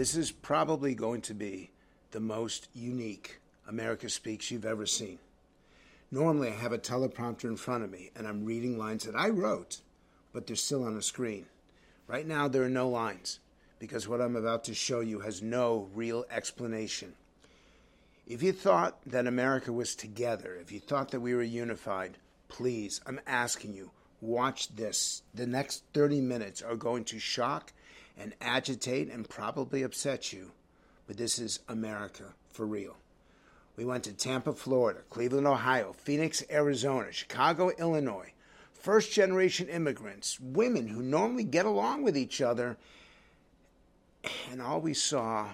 This is probably going to be the most unique America Speaks you've ever seen. Normally, I have a teleprompter in front of me and I'm reading lines that I wrote, but they're still on the screen. Right now, there are no lines because what I'm about to show you has no real explanation. If you thought that America was together, if you thought that we were unified, please, I'm asking you, watch this. The next 30 minutes are going to shock and agitate and probably upset you, but this is America for real. We went to Tampa, Florida, Cleveland, Ohio, Phoenix, Arizona, Chicago, Illinois. First generation immigrants, women who normally get along with each other, and all we saw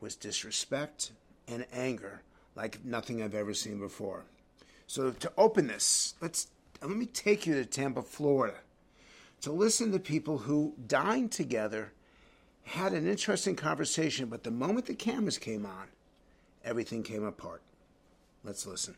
was disrespect and anger like nothing I've ever seen before. So to open this, let's let me take you to Tampa, Florida, to listen to people who dine together, had an interesting conversation, but the moment the cameras came on, everything came apart. Let's listen.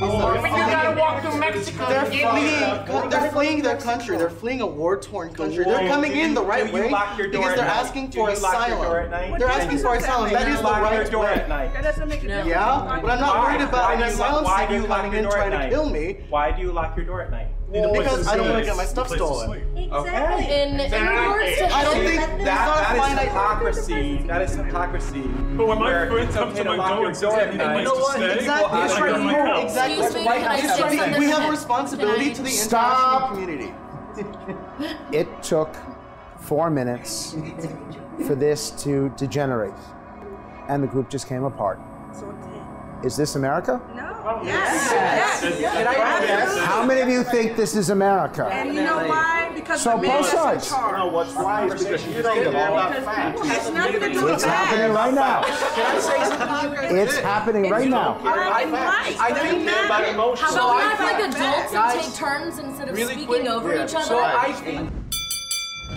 Oh, you gotta walk through Mexico. They're fleeing. They're fleeing their country. They're fleeing a war-torn country. They're coming in the right way because they're asking for asylum. They're asking for asylum. That is the right way. That doesn't make a difference. Yeah, but I'm not worried about an asylum seeker coming in trying to kill me. Why do you lock your door at night? Because I don't want to get my stuff stolen. Exactly. In, in regards to I don't think that, there's not that is hypocrisy. That is hypocrisy. But when my friends friend it's comes okay to my lock door your and says door he at needs to You know what? stay, Exactly. I It's right here. Exactly. Excuse me, Right can I here. We have a responsibility to the Stop. international community. It took four minutes for this to degenerate, and the group just came apart. Is this America? No. Yes. Yes. How many of you think this is America? And you know why? Because So the both sides. charge. what's why is because you don't care about facts. Has nothing to do with It's happening right now. Can I say something? It's happening right now. Black and. I Doesn't think matter. about emotion. How Shall we about act like adults facts? and take turns instead of speaking over each other? So I think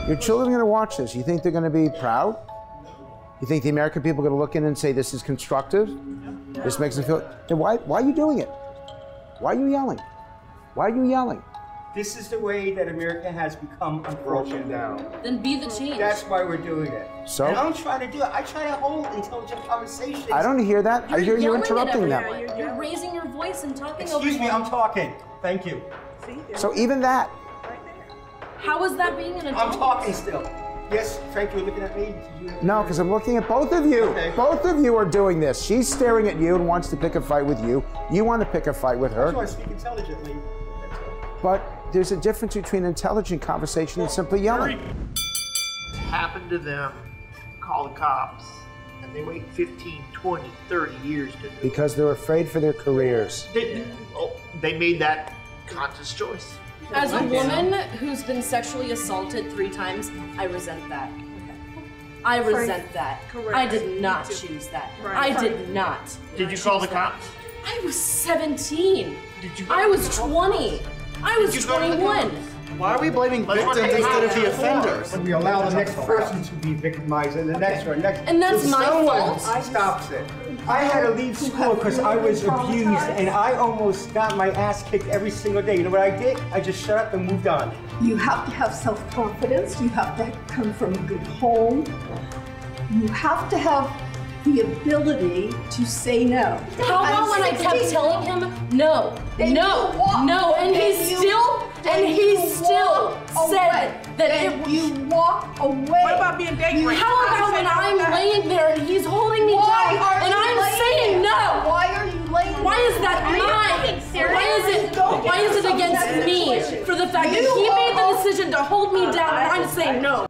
Your children are going to watch this. You think they're going to be proud? You think the American people are going to look in and say this is constructive? This makes them feel. Then why, why are you doing it? Why are you yelling? Why are you yelling? This is the way that America has become broken down. Then be the change. That's why we're doing it. So? And I'm trying to do it. I try to hold intelligent conversations. I don't hear that. I hear you interrupting them. everyone. You're raising your voice and talking over Excuse me, them. I'm talking. Thank you. See, So even that, right there. How is that being an adult? I'm talking still. Yes, Frank, you're looking at me. No, because I'm looking at both of you. Okay. Both of you are doing this. She's staring at you and wants to pick a fight with you. You want to pick a fight with That's why I her. speak intelligently. But there's a difference between intelligent conversation and simply yelling. happened to them, call the cops, and they wait 15, 20, 30 years to do it. Because they're afraid for their careers. They, oh, they made that conscious choice. As a woman who's been sexually assaulted three times, I resent that. I resent that. Correct. I did not choose that. Right. I did not. Did you call the choose that. cops? I was 17. Did you go I was 20. I was you go to the 21. Why are we blaming Let's victims instead of the offenders? We allow the next person to be victimized and the next one, next. And that's If my someone fault? Stops it. I had to leave school because I was abused and I almost got my ass kicked every single day. You know what I did? I just shut up and moved on. You have to have self confidence. You have to come from a good home. You have to have the ability to say no. How about when I kept telling him no, And no, no, and he and you- still, and he still said away. that and it you walk away. What about being date raped? How about when I'm laying there and he's holding me Why down are and you I'm saying there? no? Why are you laying Why there? is that Are mine? Why is it? Why is it against me for the fact that he made the decision to hold me down and I'm saying no?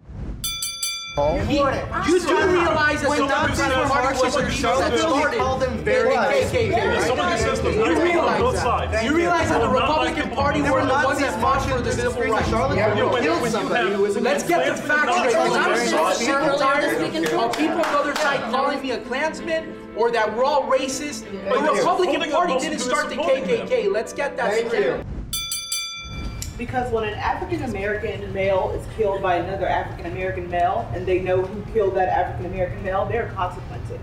You do realize that When the Nazis were Party was marching the for people that Charlottesville, started you called them very the nice. KKK, Yeah, right? Someone who says the You Nazis realize on both that. sides. You realize that the Republican Party were who the are ones that fought for the civil rights. Yeah, Yeah, when- killed somebody have- who was in Let's get the facts straight, because I'm so sick and tired this week in of people on the other side calling me a Klansman or that we're all racist. The Republican Party didn't start the supporting them. KKK. Let's get that Thank straight. You. Because when an African American male is killed by another African American male and they know who killed that African American male, there are consequences.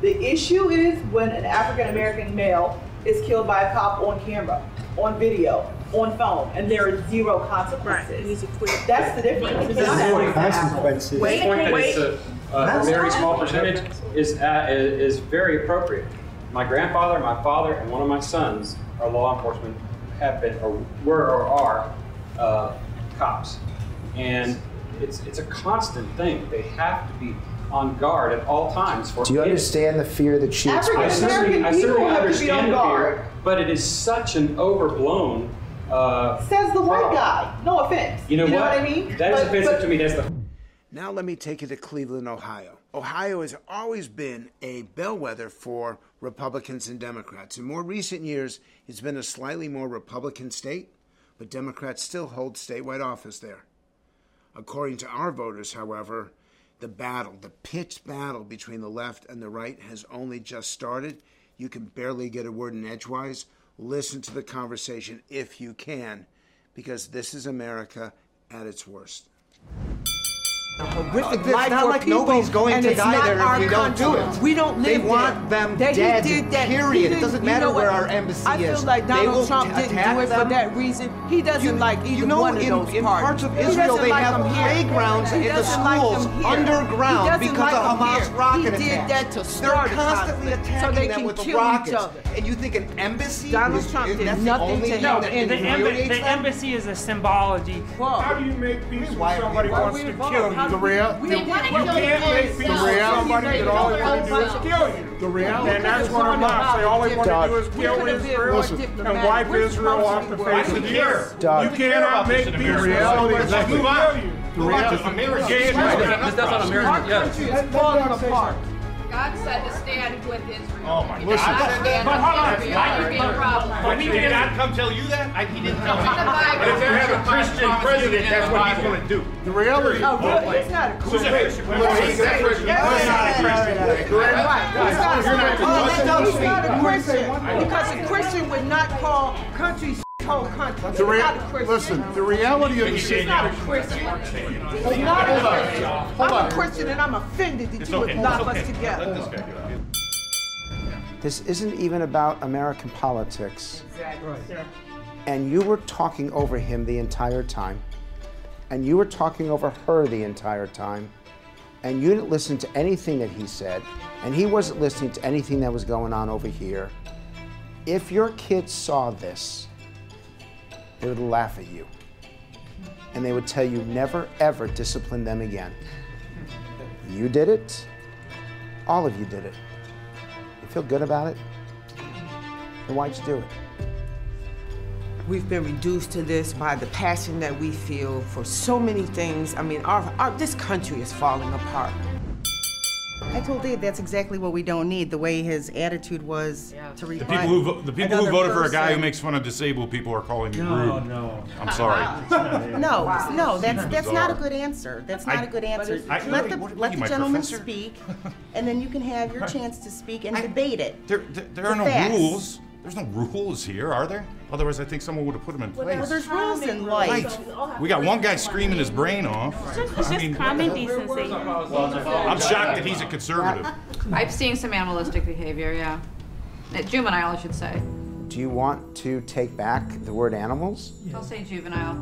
The issue is when an African American male is killed by a cop on camera, on video, on phone, and there are zero consequences. It needs to quit. That's the difference. It's There's more apples to apples. consequences. Wait, Point that wait. it's a- a very small percentage is, uh, is is very appropriate. My grandfather, my father, and one of my sons are law enforcement, have been, or were, or are uh, cops, and it's it's a constant thing. They have to be on guard at all times for. Do you kids. understand the fear that she I expresses? certainly, I people certainly have to be understand on guard. fear, but it is such an overblown. Uh, Says the white problem. guy. No offense. You know what? what I mean? That is But- offensive but- to me. That's the Now let me take you to Cleveland, Ohio. Ohio has always been a bellwether for Republicans and Democrats. In more recent years, it's been a slightly more Republican state, but Democrats still hold statewide office there. According to our voters, however, the battle, the pitched battle between the left and the right has only just started. You can barely get a word in edgewise. Listen to the conversation if you can, because this is America at its worst. Horrific It's life not for like people, nobody's going and to die there if we don't do country. it. We don't They want there. them They- dead, did that. period. It doesn't matter where our embassy is. I feel like Donald Trump didn't do it for that reason. He doesn't You- like either you know, one of in- those in parts of Israel, they like have playgrounds He in the doesn't like schools underground He because like of Hamas here. rocket He did attacks. that to They're constantly attacking them with rockets. each other. And you think an embassy? Donald is, Trump is, did that's the nothing to thing help The, emba- infuriates the them? embassy is a symbology. How do you make peace when Why- somebody why wants to kill you? How do The we- real, we you didn't wanna kill can't make peace yourself. with You somebody that all they want to do is kill you. The reality- And that's what Talking Hamas about say. All they want to do is kill Israel and wipe Israel off the face of the earth. You cannot make peace with somebody that's going to kill you. The reality- America. This- this does America, Our yes. country is falling apart. God said to stand with Israel. Oh my He God. did not Listen, but with hold on. Israel. I- You're being a problem. But he did not come tell you that? I, he didn't tell me. It's in the Bible. But if you have a Christian president, that's what he's going to do. The reality. Oh, really? He's not a Christian. Christian? Well, he's a Christian. He's not a Christian. He's not, You're he's not a I- Christian because a Christian would not call countries whole country. The rea- not a Christian. listen, the reality of the He's not a Christian. He's not a Christian. I'm a Christian and I'm offended that you would knock us together. This isn't even about American politics. Exactly. And you were talking over him the entire time. And you were talking over her the entire time. And you didn't listen to anything that he said. And he wasn't listening to anything that was going on over here. If your kids saw this, they would laugh at you. And they would tell you never, ever discipline them again. You did it. All of you did it. You feel good about it? Then why'd you do it? We've been reduced to this by the passion that we feel for so many things. I mean, our, our this country is falling apart. I told Dave that's exactly what we don't need. The way his attitude was to The people who vo- the people who another voted for a guy who makes fun of disabled people are calling me No, rude. no. no. I'm sorry. No, no, that's that's not a good answer. That's not a good answer. I- let the what- what let the my gentleman professor? speak, and then you can have your chance to speak and debate it. There, there, there are no facts. rules. There's no rules here, are there? Otherwise, I think someone would have put them in place. Well, there's rules in life. We got one guy screaming his brain off. It's just I mean, common decency. I'm shocked that he's a conservative. I've seen some animalistic behavior, yeah. Uh, Juvenile, I should say. Do you want to take back the word animals? I'll say juvenile.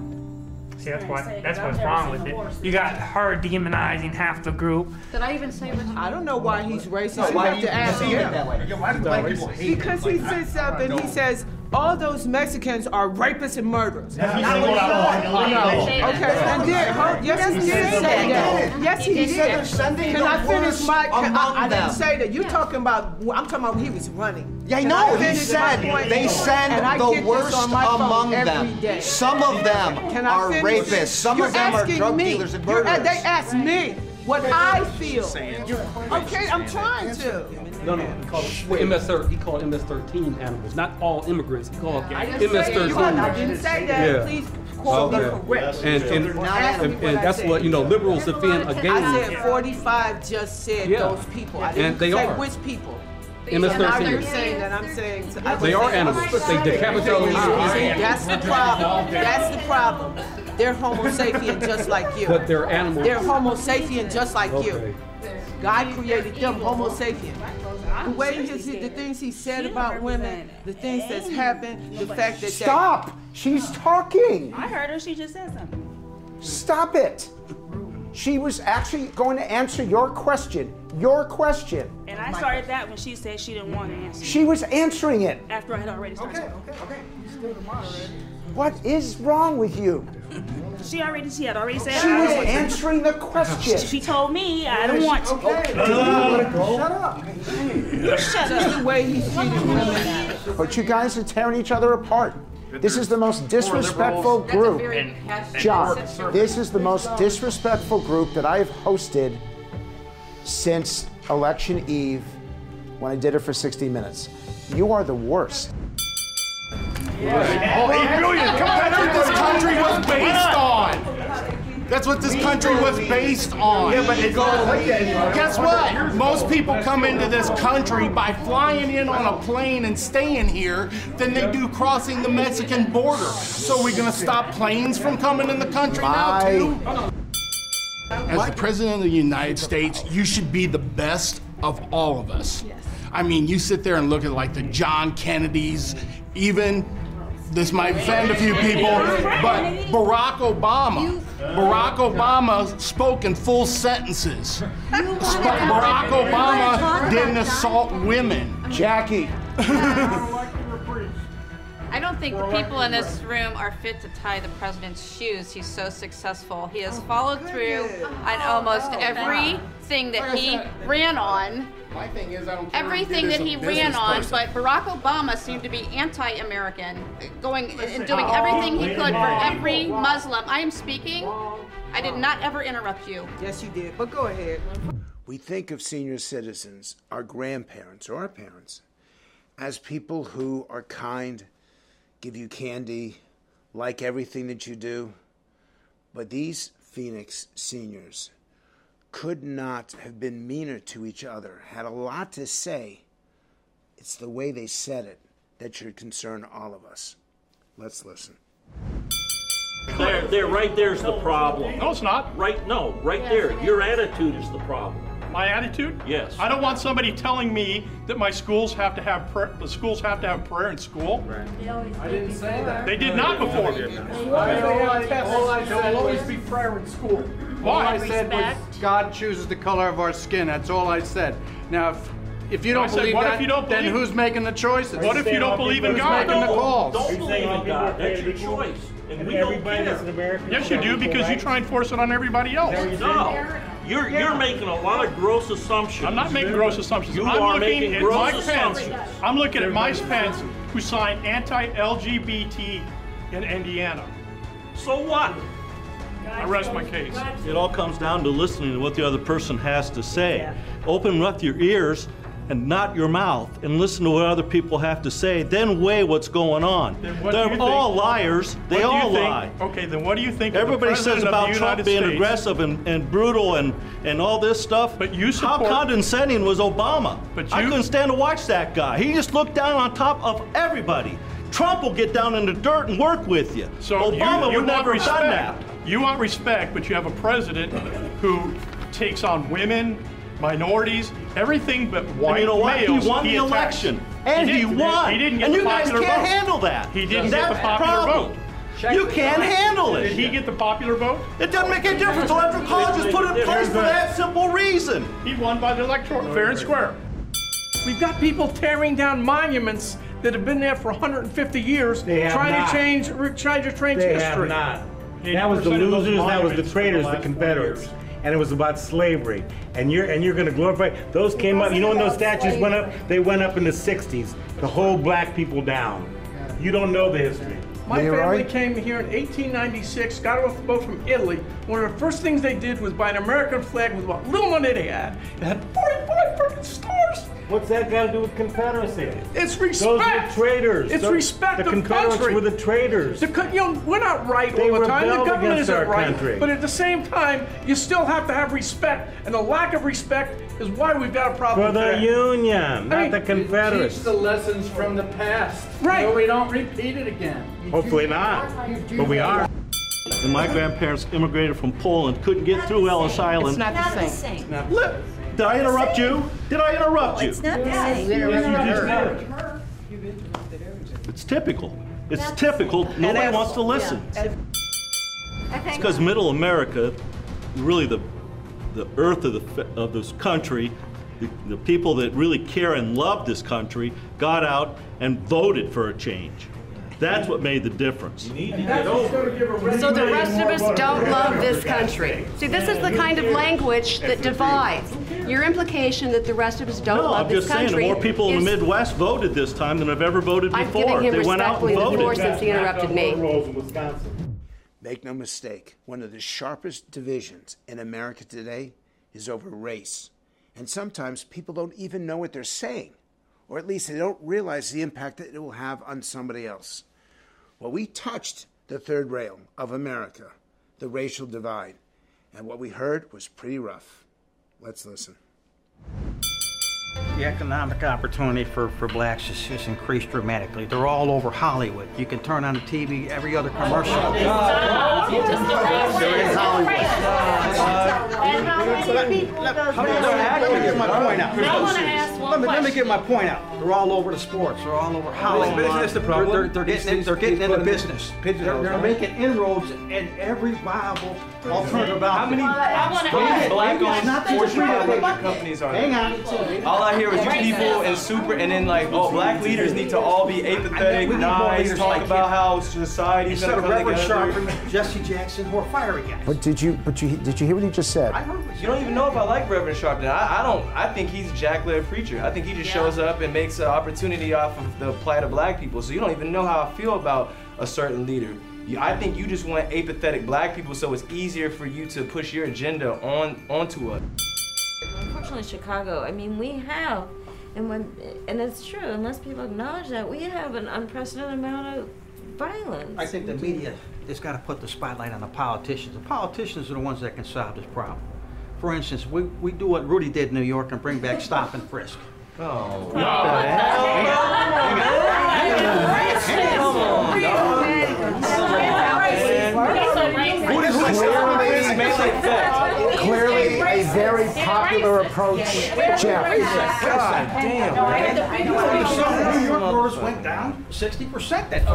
See, that's what that's what's wrong with it. You got her demonizing half the group. Did I even say what? I don't know why he's racist. No, you why have do you to ask him. it that way? Yeah, why do black people hate Because it? he Like, sits I- up and he says all those Mexicans are rapists and murderers. That's Not what what he he said. said. No, didn't say that. Okay, and then, hold- yes, he He did didn't say say that. that. Yes, he He did. said they're sending Can the I finish my? Can, I, I didn't say that. You're talking about. I'm talking about when he was running. Yeah, I Can know. He said point? they send And the worst on my phone among them. day. Some of them Can I are rapists. Some of them are asking drug me. dealers and You're- murderers. They ask me what I feel. Okay, I'm trying to. No, no, he called well, MS thir- he called MS thirteen animals, not all immigrants. He called I MS didn't say thirteen. that. I didn't say that. Yeah. Please quote me Okay. correct. And and, Not ask me and, and that's said. what you know. Liberals defend against. I said 45 just said Yeah. those people. I And didn't they say are. which people. MS And now 13. you're saying that I'm saying. I They are animals. They decapitate See, people. That's the problem. That's the problem. They're Homo sapien just like you. But they're animals. They're Homo sapien just like you. Okay. God created them Homo sapien. The way his, the things he said about women, the things that's happened, the fact that Stop! She's talking! I heard her. She just said something. Stop it! She was actually going to answer your question. Your question. And I started that when she said she didn't want to answer. She was answering it. After I had already started. Okay, okay, okay. You still the moderator. What is wrong with you? She already, she had already said. She I was don't answering the question. She told me I don't want to. Okay. Shut up. You shut up. the way he's treating women. But you guys are tearing each other apart. This is the most disrespectful group. John, this is the most disrespectful group that I have hosted since election eve when I did it for 60 minutes. You are the worst. Oh, eight billion. Come on, that's what this country was based on. That's what this country was based on. Yeah, but it goes like that. Guess what? Most people come into this country by flying in on a plane and staying here than they do crossing the Mexican border. So we're gonna stop planes from coming in the country now too? As the president of the United States, you should be the best of all of us. Yes. I mean, you sit there and look at like the John Kennedys, even this might offend a few people, but Barack Obama, Barack Obama spoke in full sentences. Sp- Barack Obama didn't assault women. Jackie. I don't think the people in this room are fit to tie the president's shoes. He's so successful. He has followed through on almost everything that he ran on. My thing is, I don't care Everything that he he did as a ran on, business but Barack Obama seemed to be anti-American, going and doing everything he could for every Muslim. I am speaking. I did not ever interrupt you. Yes, you did. But go ahead. We think of senior citizens, our grandparents or our parents, as people who are kind, give you candy, like everything that you do. But these Phoenix seniors could not have been meaner to each other, had a lot to say. It's the way they said it that should concern all of us. Let's listen. There, there, right there's the problem. No, it's not. Right, no, right there. Your attitude is the problem. My attitude? Yes. I don't want somebody telling me that my schools have to have prayer, the schools have to have prayer in school. I didn't say that. They did not before. All I said, there will always be prayer in school. All I said was God chooses the color of our skin. That's all I said. Now, if, if you don't said, believe what if that, you don't then who's making the choices? What if you don't believe in Who's God? making the No, calls? Don't believe in God. That's your choice. And we don't care. Yes, you do because you try and force it on everybody else. No. You're, you're making a lot of gross assumptions. I'm not making gross assumptions. You I'm are looking making at gross Mike Pence. assumptions. I'm looking at Mike Pence, who signed anti-LGBT in Indiana. So what? I rest my case. It all comes down to listening to what the other person has to say. Open up your ears and not your mouth and listen to what other people have to say, then weigh what's going on. Then what They're all think- liars. They what do you all think- lie. Okay, then what do you think of the Everybody says President of about the Trump United being States? aggressive and, and brutal and, and all this stuff. But you support, How condescending was Obama? But you, I you- couldn't stand to watch that guy. He just looked down on top of everybody. Trump will get down in the dirt and work with you. So Obama you, you would never have respect. done that. You want respect, but you have a president who takes on women, minorities, everything but white and you know what? He males. won the attacks. election. And he, didn't- won. He didn't get and the you guys popular can't vote. handle that. He didn't That's get the popular problem. vote. You can't handle it. Did he get the popular vote? It doesn't make any difference. The electoral college is put in place for that simple reason. He won by the electoral fair and square. We've got people tearing down monuments that have been there for 150 years, They have trying not. to change, re- trying to change They history. have not. That was the 80% of those losers, that was the traitors, the the Confederates. And it was about slavery. And you're and you're gonna glorify those came up, you know when those statues went up? They went up in the sixties to hold black people down. You don't know the history. My family came here in 1896, got off the boat from Italy. One of the first things they did was buy an American flag with what little money they had. It had 45 freaking stars. What's that got to do with Confederacy? It's respect. Those are traitors. It's Those- respect the of Confederates country. were the traitors. The you know, we're not right They all the time. The government isn't our right. country. But at the same time, you still have to have respect. And the lack of respect is why we've got a problem For the today. Union, not I mean, the Confederates. Teach the lessons from the past. Right. So we don't repeat it again. Hopefully not, but we are. And my grandparents immigrated from Poland, couldn't get through Ellis Island. It's not the same. Look, Did I interrupt you? Did I interrupt you? It's not the same. Yes, you just did. It's typical. It's typical. Nobody wants to listen. It's because middle America really the the earth of the of this country, the, the people that really care and love this country, got out and voted for a change. That's what made the difference. So the rest of us don't love this country. See, this is the kind of language that divides. Your implication that the rest of us don't No, love I'm this just saying, more people in the Midwest voted this time than have ever voted before. I've before. him They went out and respectfully the floor since he interrupted me. Make no mistake, one of the sharpest divisions in America today is over race. And sometimes people don't even know what they're saying, or at least they don't realize the impact that it will have on somebody else. Well, we touched the third rail of America, the racial divide, and what we heard was pretty rough. Let's listen. The economic opportunity for, for blacks has, has increased dramatically. They're all over Hollywood. You can turn on the TV, every other commercial. They're in Hollywood. Let me get my point out. Let me, let me get my point out. They're all over the sports. They're all over Hollywood. But isn't this the problem? They're, they're, they're getting, in- they're getting into business. They're, they're right? making inroads in every viable alternative out How many there. black-owned Not to Fortune just- 500 companies are Hang there? on. All I hear is you people and super, and then like, oh, black leaders need to all be apathetic, We need more nice, talk about how society's Instead gonna of Reverend together. Sharp Jesse Jackson, who are fiery guys. But did you? But you? Did you hear what he just said? You don't even know if I like Reverend Sharpton. I, I don't. I think he's a jack-led preacher. I think he just shows up and makes an opportunity off of the plight of black people. So you don't even know how I feel about a certain leader. You, I think you just want apathetic black people, so it's easier for you to push your agenda on onto us. Unfortunately, Chicago, I mean, we have, and when, and it's true, unless people acknowledge that, we have an unprecedented amount of violence. I think the media has got to put the spotlight on the politicians. The politicians are the ones that can solve this problem. For instance, we, we do what Rudy did in New York and bring back stop and frisk. Oh, what the hell? Clearly, a very popular approach, Jeff. God damn. New York murders went down 60% that first.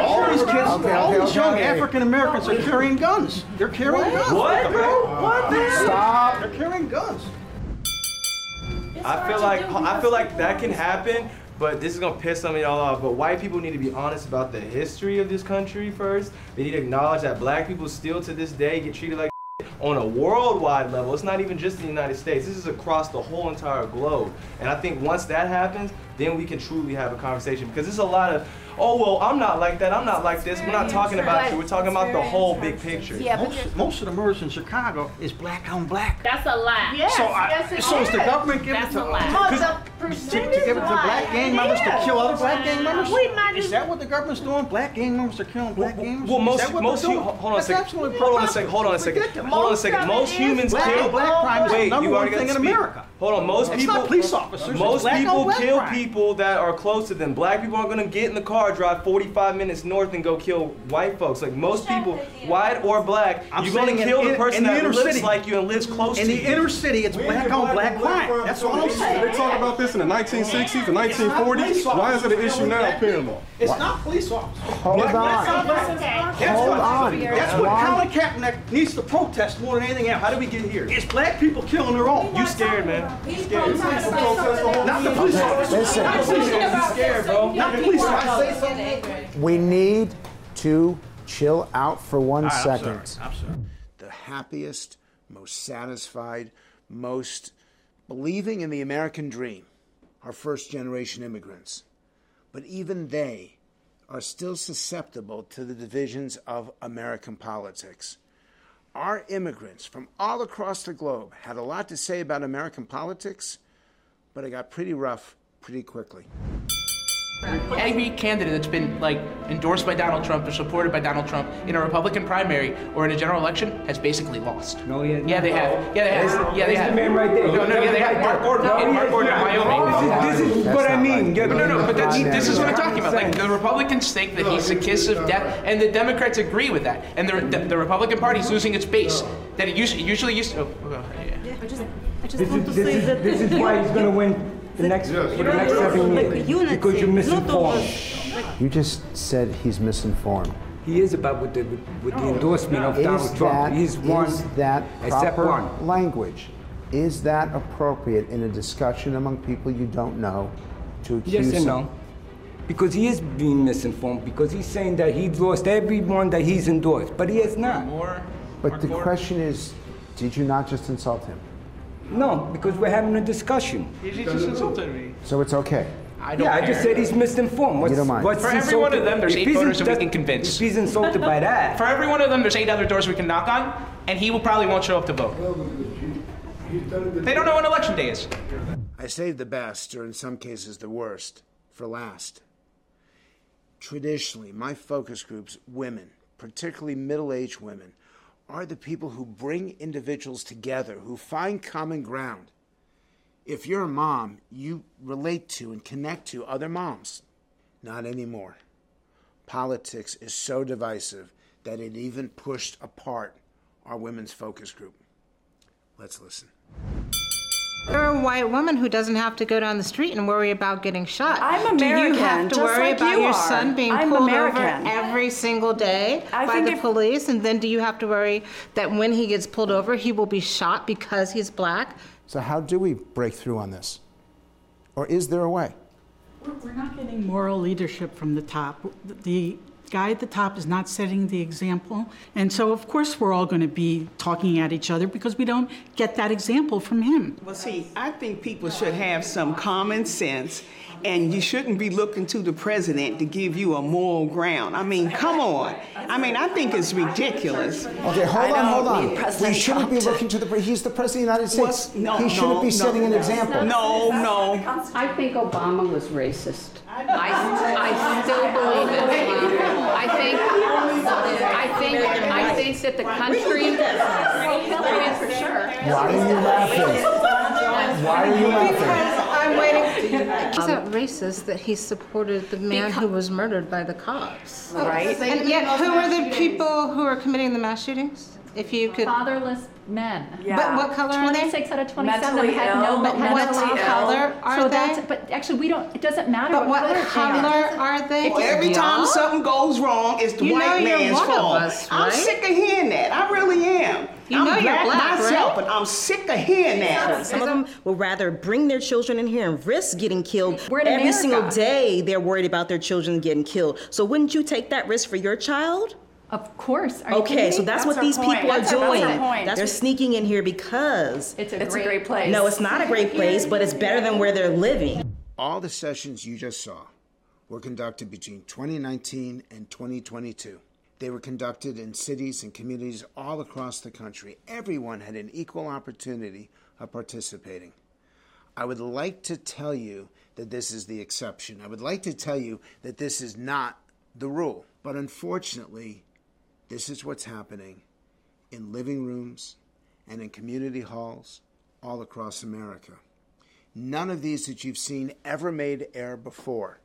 All these kids, all these young. African Americans are carrying guns. They're carrying guns. What, bro? What the? Stop. They're carrying guns. I feel like I feel like that can happen, but this is gonna piss some of y'all off. But white people need to be honest about the history of this country first. They need to acknowledge that black people still to this day get treated like on a worldwide level. It's not even just the United States. This is across the whole entire globe. And I think once that happens, then we can truly have a conversation because there's a lot of oh well I'm not like that, I'm not like this. We're not talking about you, we're talking about the whole big picture. Yeah, most, most of the murders in Chicago is black on black. That's a lie. Yes, so I- yes, it so is the government giving That's it to- a lie. But the to, to give it to black gang members to kill other black gang members? Is that what the government's doing? Black gang members are killing black gang members? Well, Is most that what most they're hu- doing? hold on a That's second. absolutely Hold on a ridiculous. second. Hold on a second. Ridiculous. Hold on a second. Most humans black kill. on black crime is the Wait, number you one already got thing to in speak. America. Hold on. Most It's people. not police officers, it's Most black on people black kill crime. people that are close to them. Black people aren't gonna get in the car, drive 45 minutes north, and go kill white folks. Like most people, white or black, I'm you're gonna kill the in- person in the that inner looks city. like you and lives close In to the inner city, it's black on black crime. That's all I'm saying. They talk about this in the 1960s, the 1940s. Why is it an issue now, apparently? It's not police officers. Hold on. That's what- that's Hold what- on. That's what Why- Colin Kaepernick needs to protest more than anything else. How did we get here? It's black people killing their own. You scared, man. You scared. Not the police officers. Listen. Not the police officers. Scared, bro. Not the police officers. We need to chill out for one All right, I'm sorry, I'm sorry. The happiest, most satisfied, most believing in the American dream are first generation immigrants. But even they are still susceptible to the divisions of American politics. Our immigrants from all across the globe had a lot to say about American politics, but it got pretty rough pretty quickly. Every candidate that's been like endorsed by Donald Trump or supported by Donald Trump in a Republican primary or in a general election has basically lost. No, yeah, yeah, they have. Yeah, they have. Yeah, they have. the man right there. No, no, yeah, they have. Mark Gordon. in Mark Gordon, Wyoming. This is, this is what I mean. No, no, no, but that's, this is what I'm talking about. Like the Republicans think that he's the kiss of death, and the Democrats agree with that. And the, the, the Republican Party's losing its base that it usually, usually used to. Oh, oh, yeah. I just, I just This want is, to this say is, that this is why he's going to win the next, for the next seven years. Because you're misinformed. You just said he's misinformed. He is about with the with the endorsement of Is Donald Trump. that- He's one. Is that proper one. language? Is that appropriate in a discussion among people you don't know to accuse Yes and no. Because he is being misinformed. Because he's saying that he's lost everyone that he's endorsed, but he has not. But the question is, did you not just insult him? No, because we're having a discussion. He just insulted me. So it's okay. I don't yeah, I just said he's misinformed. What's, You don't mind. What's For every one of them, there's if eight he's voters that we can convince. If he's insulted by that, For every one of them, there's eight other doors we can knock on, and he will probably won't show up to vote. They don't know when election day is. I saved the best, or in some cases the worst, for last. Traditionally, my focus groups, women, particularly middle aged women, are the people who bring individuals together, who find common ground. If you're a mom, you relate to and connect to other moms. Not anymore. Politics is so divisive that it even pushed apart our women's focus group. Let's listen. You're a white woman who doesn't have to go down the street and worry about getting shot. I'm American. Do you American, have to worry like about you your are. son being I'm pulled American. over every single day I by the if- police? And then do you have to worry that when he gets pulled over, he will be shot because he's black? So, how do we break through on this? Or is there a way? We're we're not getting moral leadership from the top. The guy at the top is not setting the example. And so, of course, we're all going to be talking at each other because we don't get that example from him. Well, see, I think people should have some common sense, and you shouldn't be looking to the president to give you a moral ground. I mean, come on. I mean, I think it's ridiculous. Okay, hold on, hold on. We shouldn't be looking to the. pre- He's the president of the United States. no, he shouldn't no, be no, setting an example. No, no. I think Obama was racist. I, I still believe it. I think, I think, I think that the country. Hillary for sure. Why are you laughing? Why are you laughing? I'm waiting. He's um, not racist that he supported the man who was murdered by the cops. Oh, right. And yet, who are the people who are committing the mass shootings? If you could. Fatherless men. But what color are they? 26 out of 27 Mentally had ill, no but mental what ill. color are so they? That's, but actually, we don't. It doesn't matter But what, what color, color are they? Well, every time something goes wrong, it's the You know white you're man's one of fault. us, I'm right? sick of hearing that. I really am. You I'm know you're black, black, myself, right? but I'm sick of hearing that. Some of them would rather bring their children in here and risk getting killed. We're in Every America. single day, they're worried about their children getting killed. So wouldn't you take that risk for your child? Of course. Are you Okay, kidding so that's, That's what these point. people are That's our- doing. that's our point. They're sneaking in here because It's a It's a great great place. No, it's not a great place, but it's better than where they're living. All the sessions you just saw were conducted between 2019 and 2022. They were conducted in cities and communities all across the country. Everyone had an equal opportunity of participating. I would like to tell you that this is the exception. I would like to tell you that this is not the rule. But unfortunately, this is what's happening in living rooms and in community halls all across America. None of these that you've seen ever made air before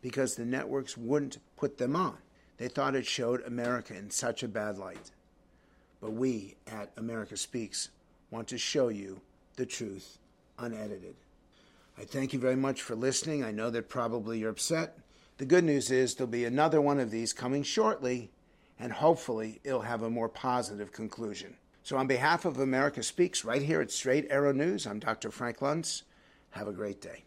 because the networks wouldn't put them on. They thought it showed America in such a bad light. But we at America Speaks want to show you the truth unedited. I thank you very much for listening. I know that probably you're upset. The good news is there'll be another one of these coming shortly, and hopefully it'll have a more positive conclusion. So, on behalf of America Speaks, right here at Straight Arrow News, I'm Dr. Frank Luntz. Have a great day.